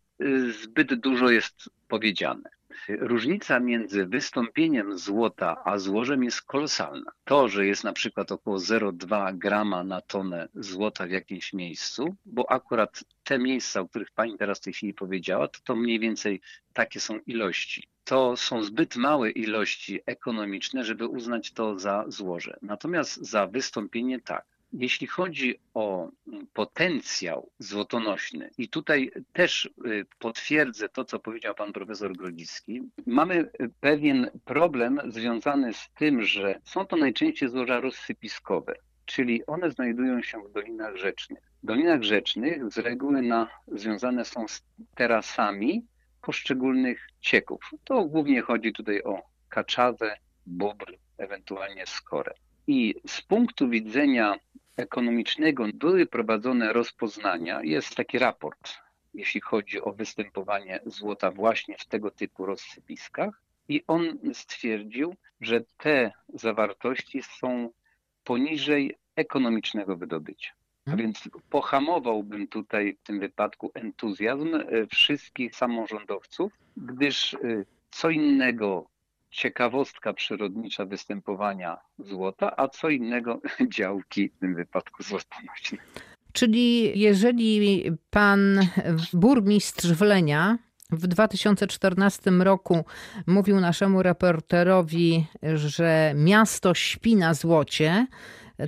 zbyt dużo jest powiedziane. Różnica między wystąpieniem złota a złożem jest kolosalna. To, że jest na przykład około 0,2 grama na tonę złota w jakimś miejscu, bo akurat te miejsca, o których pani teraz w tej chwili powiedziała, to, to mniej więcej takie są ilości. To są zbyt małe ilości ekonomiczne, żeby uznać to za złoże. Natomiast za wystąpienie tak. Jeśli chodzi o potencjał złotonośny, i tutaj też potwierdzę to, co powiedział pan profesor Grodzicki, mamy pewien problem związany z tym, że są to najczęściej złoża rozsypiskowe, czyli one znajdują się w dolinach rzecznych. W dolinach rzecznych z reguły na, związane są z terasami poszczególnych cieków. To głównie chodzi tutaj o kaczawę, bobr, ewentualnie skorę. I z punktu widzenia ekonomicznego były prowadzone rozpoznania. Jest taki raport, jeśli chodzi o występowanie złota właśnie w tego typu rozsypiskach. I on stwierdził, że te zawartości są poniżej ekonomicznego wydobycia. A więc pohamowałbym tutaj w tym wypadku entuzjazm wszystkich samorządowców, gdyż co innego ciekawostka przyrodnicza występowania złota, a co innego działki w tym wypadku złotonośne. Czyli jeżeli pan burmistrz Wlenia w 2014 roku mówił naszemu reporterowi, że miasto śpi na złocie,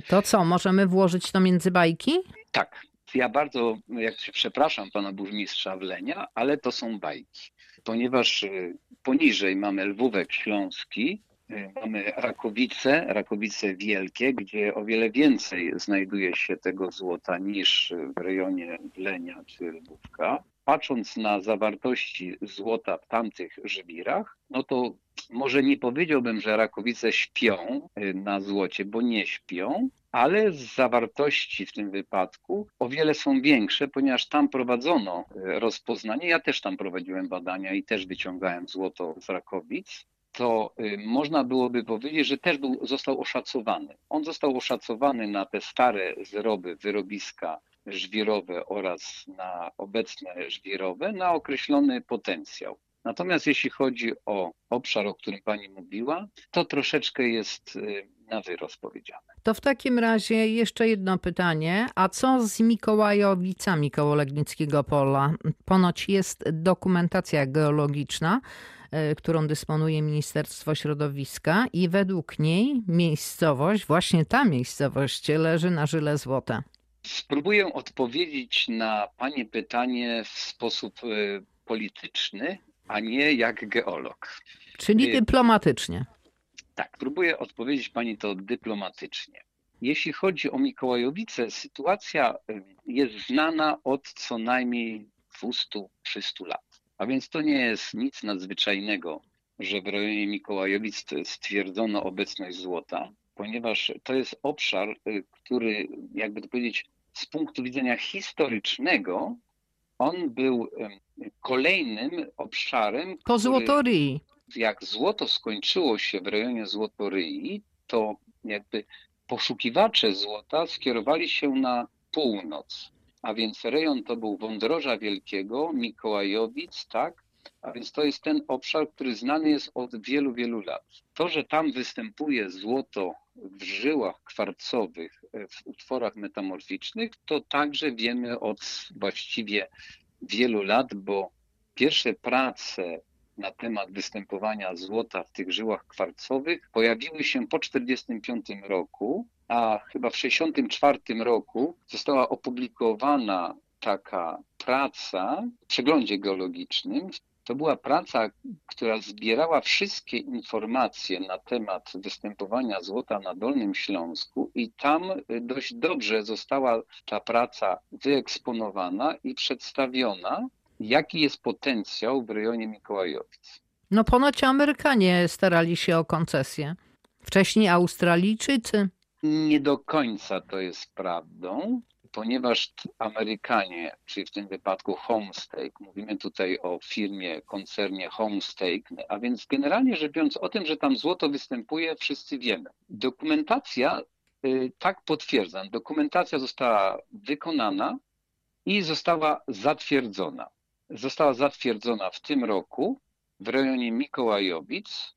to co, możemy włożyć to między bajki? Tak. Ja bardzo, jak się przepraszam pana burmistrza Wlenia, ale to są bajki, ponieważ poniżej mamy Lwówek Śląski, mamy Rakowice, Rakowice Wielkie, gdzie o wiele więcej znajduje się tego złota niż w rejonie Wlenia czy Lwówka. Patrząc na zawartości złota w tamtych żwirach, no to może nie powiedziałbym, że Rakowice śpią na złocie, bo nie śpią, ale zawartości w tym wypadku o wiele są większe, ponieważ tam prowadzono rozpoznanie. Ja też tam prowadziłem badania i też wyciągałem złoto z Rakowic. To można byłoby powiedzieć, że też był, został oszacowany. On został oszacowany na te stare zroby, wyrobiska żwirowe oraz na obecne żwirowe na określony potencjał. Natomiast jeśli chodzi o obszar, o którym Pani mówiła, to troszeczkę jest na wyrost powiedziane. To w takim razie jeszcze jedno pytanie. A co z Mikołajowicami koło Legnickiego Pola? Ponoć jest dokumentacja geologiczna, którą dysponuje Ministerstwo Środowiska i według niej miejscowość, właśnie ta miejscowość leży na żyle złota. Spróbuję odpowiedzieć na Pani pytanie w sposób polityczny, a nie jak geolog. Czyli Y, dyplomatycznie. Tak, próbuję odpowiedzieć pani to dyplomatycznie. Jeśli chodzi o Mikołajowice, sytuacja y, jest znana od co najmniej 200-300 lat. A więc to nie jest nic nadzwyczajnego, że w rejonie Mikołajowic stwierdzono obecność złota, ponieważ to jest obszar, y, który, jakby to powiedzieć, z punktu widzenia historycznego, on był y, kolejnym obszarem. Po który- złotoryi. Jak złoto skończyło się w rejonie Złotoryi, to jakby poszukiwacze złota skierowali się na północ. A więc rejon to był Wądroża Wielkiego, Mikołajowic, tak? A więc to jest ten obszar, który znany jest od wielu, wielu lat. To, że tam występuje złoto w żyłach kwarcowych, e, w utworach metamorficznych, to także wiemy od właściwie wielu lat, bo pierwsze prace na temat występowania złota w tych żyłach kwarcowych pojawiły się po 1945 roku, a chyba w 1964 roku została opublikowana taka praca w przeglądzie geologicznym. To była praca, która zbierała wszystkie informacje na temat występowania złota na Dolnym Śląsku i tam dość dobrze została ta praca wyeksponowana i przedstawiona, jaki jest potencjał w rejonie Mikołajowic. No ponoć Amerykanie starali się o koncesję. Wcześniej Australijczycy. Nie do końca to jest prawdą, ponieważ Amerykanie, czyli w tym wypadku Homestake, mówimy tutaj o firmie, koncernie Homestake, a więc generalnie rzecz biorąc o tym, że tam złoto występuje, wszyscy wiemy. Dokumentacja, y, tak potwierdzam, dokumentacja została wykonana i została zatwierdzona. Została zatwierdzona w tym roku w rejonie Mikołajowic,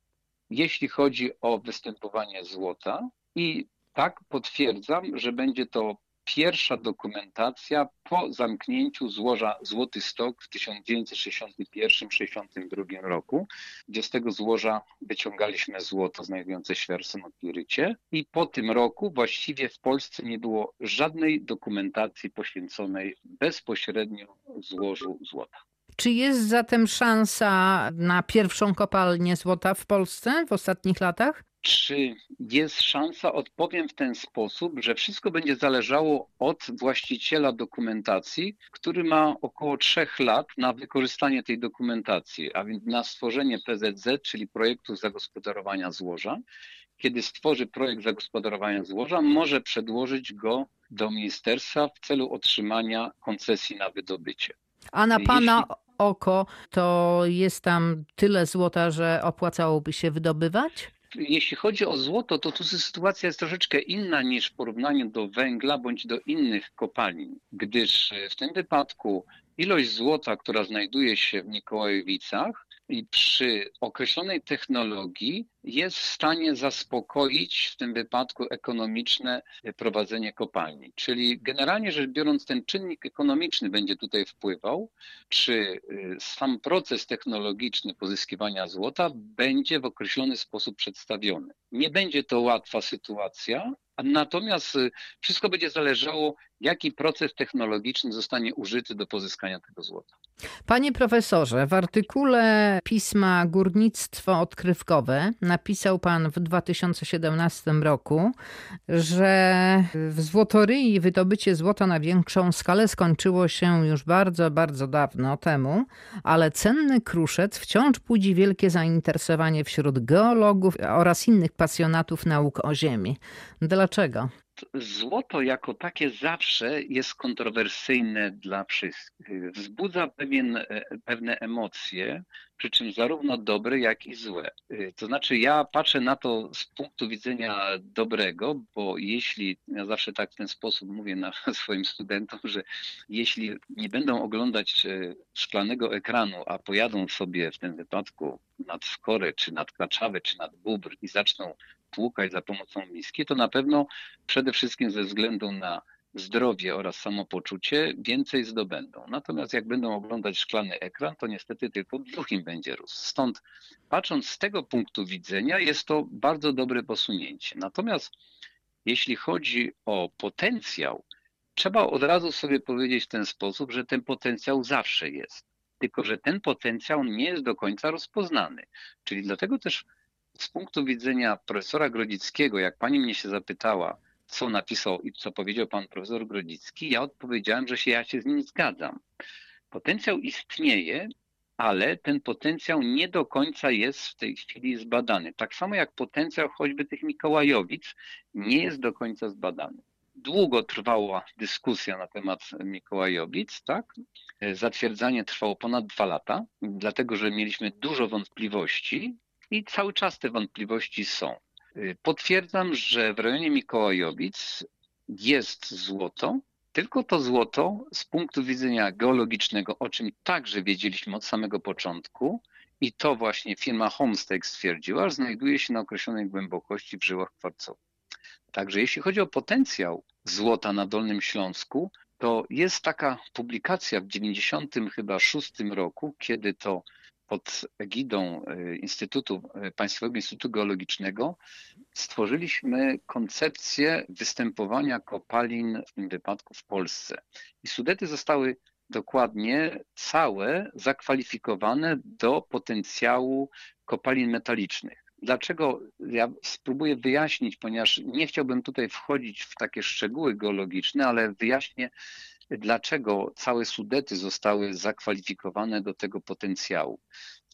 jeśli chodzi o występowanie złota. I tak potwierdzam, że będzie to pierwsza dokumentacja po zamknięciu złoża Złoty Stok w 1961-62 roku, gdzie z tego złoża wyciągaliśmy złoto znajdujące się w arsenopirycie i po tym roku właściwie w Polsce nie było żadnej dokumentacji poświęconej bezpośrednio złożu złota. Czy jest zatem szansa na pierwszą kopalnię złota w Polsce w ostatnich latach? Czy jest szansa? Odpowiem w ten sposób, że wszystko będzie zależało od właściciela dokumentacji, który ma około trzech lat na wykorzystanie tej dokumentacji, a więc na stworzenie PZZ, czyli projektu zagospodarowania złoża. Kiedy stworzy projekt zagospodarowania złoża, może przedłożyć go do ministerstwa w celu otrzymania koncesji na wydobycie. A na Jeśli- pana oko to jest tam tyle złota, że opłacałoby się wydobywać? Jeśli chodzi o złoto, to tu sytuacja jest troszeczkę inna niż w porównaniu do węgla bądź do innych kopalin, gdyż w tym wypadku ilość złota, która znajduje się w Mikołajowicach i przy określonej technologii jest w stanie zaspokoić w tym wypadku ekonomiczne prowadzenie kopalni. Czyli generalnie rzecz biorąc ten czynnik ekonomiczny będzie tutaj wpływał, czy y, sam proces technologiczny pozyskiwania złota będzie w określony sposób przedstawiony. Nie będzie to łatwa sytuacja, natomiast y, wszystko będzie zależało, jaki proces technologiczny zostanie użyty do pozyskania tego złota. Panie profesorze, w artykule pisma Górnictwo Odkrywkowe napisał pan w 2017 roku, że w Złotoryi wydobycie złota na większą skalę skończyło się już bardzo, bardzo dawno temu, ale cenny kruszec wciąż budzi wielkie zainteresowanie wśród geologów oraz innych pasjonatów nauk o Ziemi. Dlaczego? Złoto jako takie zawsze jest kontrowersyjne dla wszystkich. Wzbudza pewien, e, pewne emocje, przy czym zarówno dobre, jak i złe. E, To znaczy, ja patrzę na to z punktu widzenia dobrego, bo jeśli, ja zawsze tak w ten sposób mówię na swoim studentom, że jeśli nie będą oglądać e, szklanego ekranu, a pojadą sobie w tym wypadku nad Skorę, czy nad Klaczawę, czy nad Bóbr i zaczną tłukać za pomocą miski, to na pewno przede wszystkim ze względu na zdrowie oraz samopoczucie więcej zdobędą. Natomiast jak będą oglądać szklany ekran, to niestety tylko brzuch im będzie rósł. Stąd patrząc z tego punktu widzenia jest to bardzo dobre posunięcie. Natomiast jeśli chodzi o potencjał, trzeba od razu sobie powiedzieć w ten sposób, że ten potencjał zawsze jest. tylko że ten potencjał nie jest do końca rozpoznany. Czyli dlatego też z punktu widzenia profesora Grodzickiego, jak pani mnie się zapytała, co napisał i co powiedział pan profesor Grodzicki, ja odpowiedziałem, że się ja się z nim zgadzam. Potencjał istnieje, ale ten potencjał nie do końca jest w tej chwili zbadany. Tak samo jak potencjał choćby tych Mikołajowic nie jest do końca zbadany. Długo trwała dyskusja na temat Mikołajowic, tak? Zatwierdzanie trwało ponad dwa lata, dlatego że mieliśmy dużo wątpliwości i cały czas te wątpliwości są. Potwierdzam, że w rejonie Mikołajowic jest złoto, tylko to złoto z punktu widzenia geologicznego, o czym także wiedzieliśmy od samego początku, i to właśnie firma Homestake stwierdziła, że znajduje się na określonej głębokości w żyłach kwarcowych. Także jeśli chodzi o potencjał złota na Dolnym Śląsku, to jest taka publikacja w 90 chyba roku, kiedy to pod egidą Instytutu, Państwowego Instytutu Geologicznego stworzyliśmy koncepcję występowania kopalin w tym wypadku w Polsce. I Sudety zostały dokładnie całe zakwalifikowane do potencjału kopalin metalicznych. Dlaczego? Ja spróbuję wyjaśnić, ponieważ nie chciałbym tutaj wchodzić w takie szczegóły geologiczne, ale wyjaśnię, dlaczego całe Sudety zostały zakwalifikowane do tego potencjału.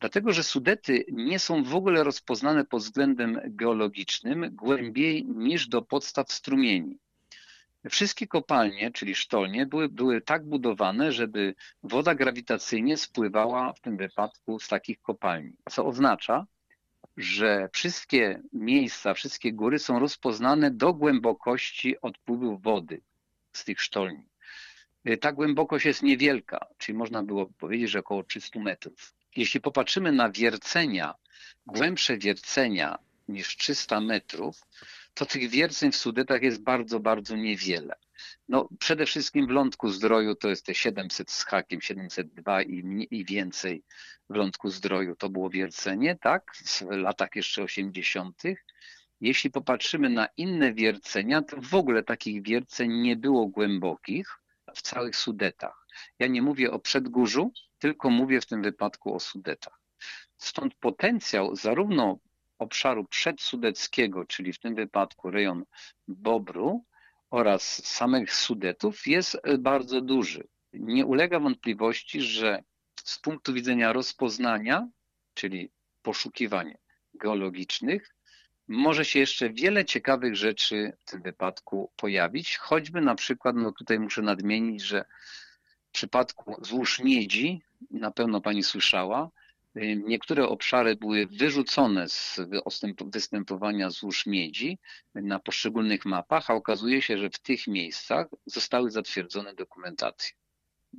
Dlatego, że Sudety nie są w ogóle rozpoznane pod względem geologicznym głębiej niż do podstaw strumieni. Wszystkie kopalnie, czyli sztolnie, były, były tak budowane, żeby woda grawitacyjnie spływała w tym wypadku z takich kopalni. Co oznacza, że wszystkie miejsca, wszystkie góry są rozpoznane do głębokości odpływu wody z tych sztolni. Ta głębokość jest niewielka, czyli można było powiedzieć, że około 300 metrów. Jeśli popatrzymy na wiercenia, głębsze wiercenia niż 300 metrów, to tych wierceń w Sudetach jest bardzo, bardzo niewiele. No, przede wszystkim w lądku zdroju to jest te 700 z hakiem, 702 i, i więcej w lądku zdroju to było wiercenie, tak, w latach jeszcze 80. Jeśli popatrzymy na inne wiercenia, to w ogóle takich wierceń nie było głębokich w całych Sudetach. Ja nie mówię o Przedgórzu, tylko mówię w tym wypadku o Sudetach. Stąd potencjał zarówno obszaru przedsudeckiego, czyli w tym wypadku rejon Bobru oraz samych Sudetów jest bardzo duży. Nie ulega wątpliwości, że z punktu widzenia rozpoznania, czyli poszukiwań geologicznych, może się jeszcze wiele ciekawych rzeczy w tym wypadku pojawić, choćby na przykład, no tutaj muszę nadmienić, że w przypadku złóż miedzi, na pewno pani słyszała, niektóre obszary były wyrzucone z występowania złóż miedzi na poszczególnych mapach, a okazuje się, że w tych miejscach zostały zatwierdzone dokumentacje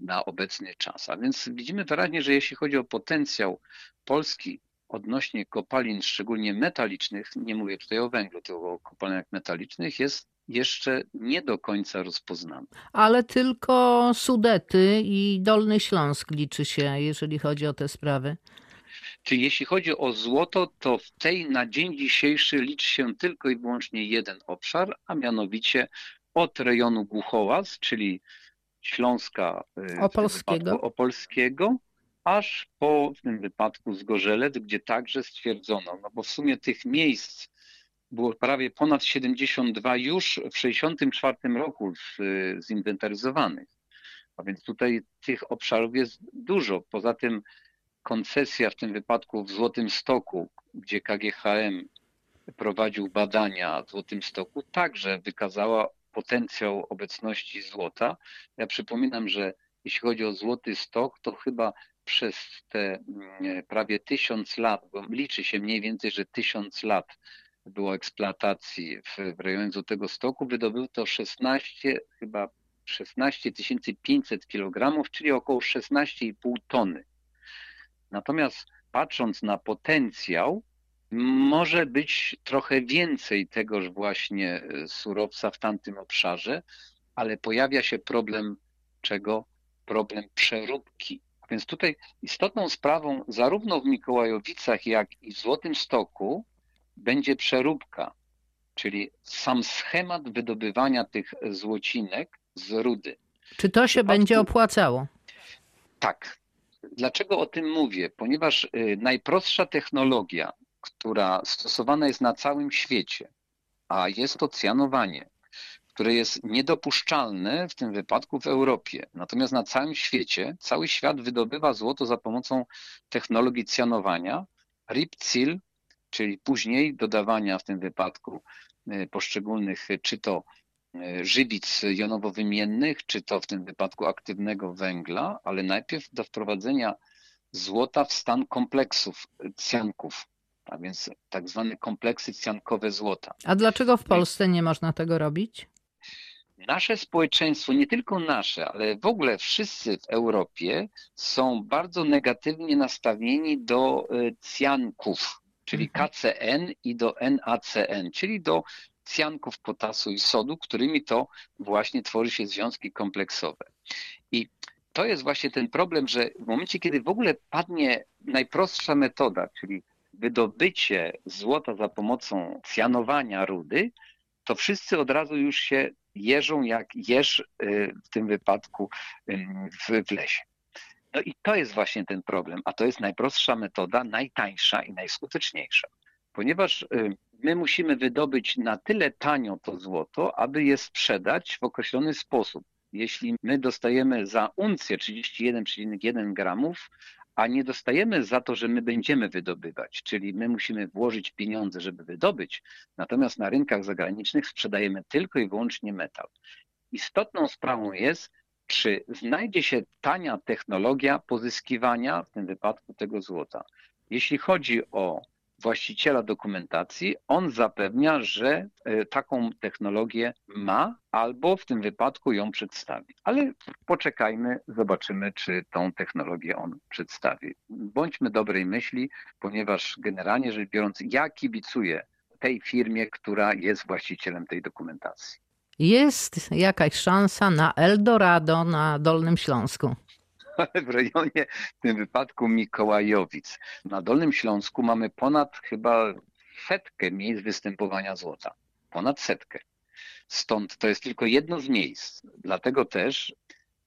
na obecny czas. A więc widzimy wyraźnie, że jeśli chodzi o potencjał Polski odnośnie kopalin, szczególnie metalicznych, nie mówię tutaj o węglu, tylko o kopalniach metalicznych, jest jeszcze nie do końca rozpoznany. Ale tylko Sudety i Dolny Śląsk liczy się, jeżeli chodzi o te sprawy. Czy jeśli chodzi o złoto, to w tej na dzień dzisiejszy liczy się tylko i wyłącznie jeden obszar, a mianowicie od rejonu Głuchołaz, czyli Śląska Opolskiego, Opolskiego aż po w tym wypadku Zgorzelec, gdzie także stwierdzono, no bo w sumie tych miejsc było prawie ponad 72 już w 64 roku z, zinwentaryzowanych. A więc tutaj tych obszarów jest dużo. Poza tym koncesja w tym wypadku w Złotym Stoku, gdzie KGHM prowadził badania w Złotym Stoku, także wykazała potencjał obecności złota. Ja przypominam, że jeśli chodzi o Złoty Stok, to chyba przez te prawie tysiąc lat, bo liczy się mniej więcej, że tysiąc lat było eksploatacji w, w rejonie Złotego Stoku, wydobyto 16, chyba 16 500 kg, czyli około 16,5 tony. Natomiast patrząc na potencjał, może być trochę więcej tegoż właśnie surowca w tamtym obszarze, ale pojawia się problem czego? Problem przeróbki. Więc tutaj istotną sprawą zarówno w Mikołajowicach, jak i w Złotym Stoku będzie przeróbka, czyli sam schemat wydobywania tych złocinek z rudy. Czy to się będzie opłacało? Tak. Dlaczego o tym mówię? Ponieważ y, najprostsza technologia, która stosowana jest na całym świecie, a jest to cyanowanie, które jest niedopuszczalne w tym wypadku w Europie. Natomiast na całym świecie, cały świat wydobywa złoto za pomocą technologii cyanowania, RIP-CIL, czyli później dodawania w tym wypadku y, poszczególnych, y, czy to y, żywic jonowo-wymiennych, czy to w tym wypadku aktywnego węgla, ale najpierw do wprowadzenia złota w stan kompleksów cjanków, a więc tak zwane kompleksy cjankowe złota. A dlaczego w Polsce nie można tego robić? Nasze społeczeństwo, nie tylko nasze, ale w ogóle wszyscy w Europie są bardzo negatywnie nastawieni do y, cjanków, czyli KCN i do NaCN, czyli do cjanków potasu i sodu, którymi to właśnie tworzy się związki kompleksowe. I to jest właśnie ten problem, że w momencie, kiedy w ogóle padnie najprostsza metoda, czyli wydobycie złota za pomocą cjanowania rudy, to wszyscy od razu już się jeżą jak jeż y, w tym wypadku w, w lesie. No i to jest właśnie ten problem, a to jest najprostsza metoda, najtańsza i najskuteczniejsza, ponieważ y, my musimy wydobyć na tyle tanio to złoto, aby je sprzedać w określony sposób. Jeśli my dostajemy za uncję 31,1 gramów, a nie dostajemy za to, że my będziemy wydobywać, czyli my musimy włożyć pieniądze, żeby wydobyć, natomiast na rynkach zagranicznych sprzedajemy tylko i wyłącznie metal. Istotną sprawą jest, czy znajdzie się tania technologia pozyskiwania, w tym wypadku tego złota. Jeśli chodzi o właściciela dokumentacji, on zapewnia, że e, taką technologię ma albo w tym wypadku ją przedstawi. Ale poczekajmy, zobaczymy, czy tą technologię on przedstawi. Bądźmy dobrej myśli, ponieważ generalnie rzecz biorąc, ja kibicuję tej firmie, która jest właścicielem tej dokumentacji. Jest jakaś szansa na Eldorado na Dolnym Śląsku ale w rejonie, w tym wypadku Mikołajowic. Na Dolnym Śląsku mamy ponad chyba setkę miejsc występowania złota. Ponad setkę. Stąd to jest tylko jedno z miejsc. Dlatego też,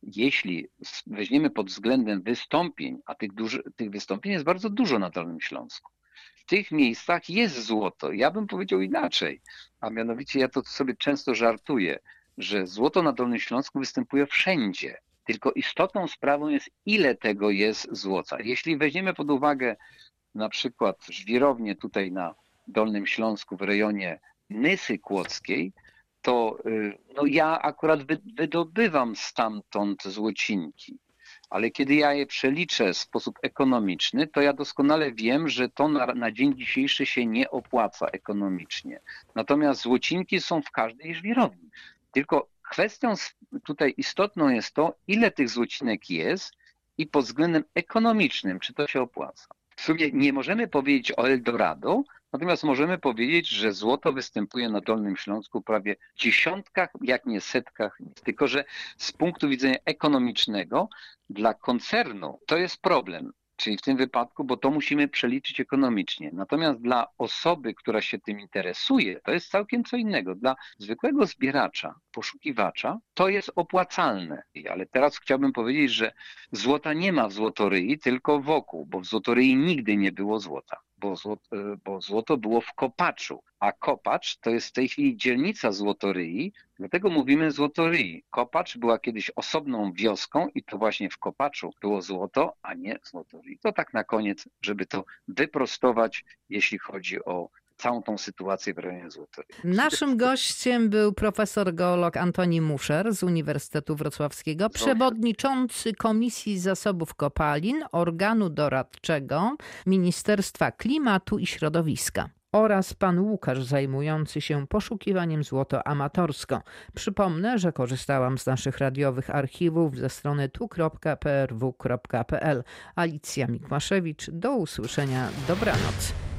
jeśli weźmiemy pod względem wystąpień, a tych, duży, tych wystąpień jest bardzo dużo na Dolnym Śląsku, w tych miejscach jest złoto. Ja bym powiedział inaczej, a mianowicie ja to sobie często żartuję, że złoto na Dolnym Śląsku występuje wszędzie. Tylko istotną sprawą jest, ile tego jest złota. Jeśli weźmiemy pod uwagę na przykład żwirownię tutaj na Dolnym Śląsku w rejonie Nysy Kłodzkiej, to y, no ja akurat wydobywam stamtąd złocinki. Ale kiedy ja je przeliczę w sposób ekonomiczny, to ja doskonale wiem, że to na, na dzień dzisiejszy się nie opłaca ekonomicznie. Natomiast złocinki są w każdej żwirowni. Tylko Kwestią tutaj istotną jest to, ile tych złocinek jest i pod względem ekonomicznym, czy to się opłaca. W sumie nie możemy powiedzieć o Eldorado, natomiast możemy powiedzieć, że złoto występuje na Dolnym Śląsku prawie w dziesiątkach, jak nie setkach, tylko że z punktu widzenia ekonomicznego dla koncernu to jest problem czyli w tym wypadku, bo to musimy przeliczyć ekonomicznie. Natomiast dla osoby, która się tym interesuje, to jest całkiem co innego. Dla zwykłego zbieracza, poszukiwacza, to jest opłacalne. Ale teraz chciałbym powiedzieć, że złota nie ma w złotoryi, tylko wokół, bo w złotoryi nigdy nie było złota bo złoto, e, bo złoto było w Kopaczu, a Kopacz to jest w tej chwili dzielnica Złotoryi, dlatego mówimy Złotoryi. Kopacz była kiedyś osobną wioską i to właśnie w Kopaczu było złoto, a nie Złotoryi. To tak na koniec, żeby to wyprostować, jeśli chodzi o całą tą sytuację w rejonie Złotoryi. Naszym gościem był profesor geolog Antoni Muszer z Uniwersytetu Wrocławskiego, przewodniczący Komisji Zasobów Kopalin, organu doradczego Ministerstwa Klimatu i Środowiska oraz pan Łukasz zajmujący się poszukiwaniem złoto amatorsko. Przypomnę, że korzystałam z naszych radiowych archiwów ze strony tu.prw.pl. Alicja Mikmaszewicz, do usłyszenia, dobranoc.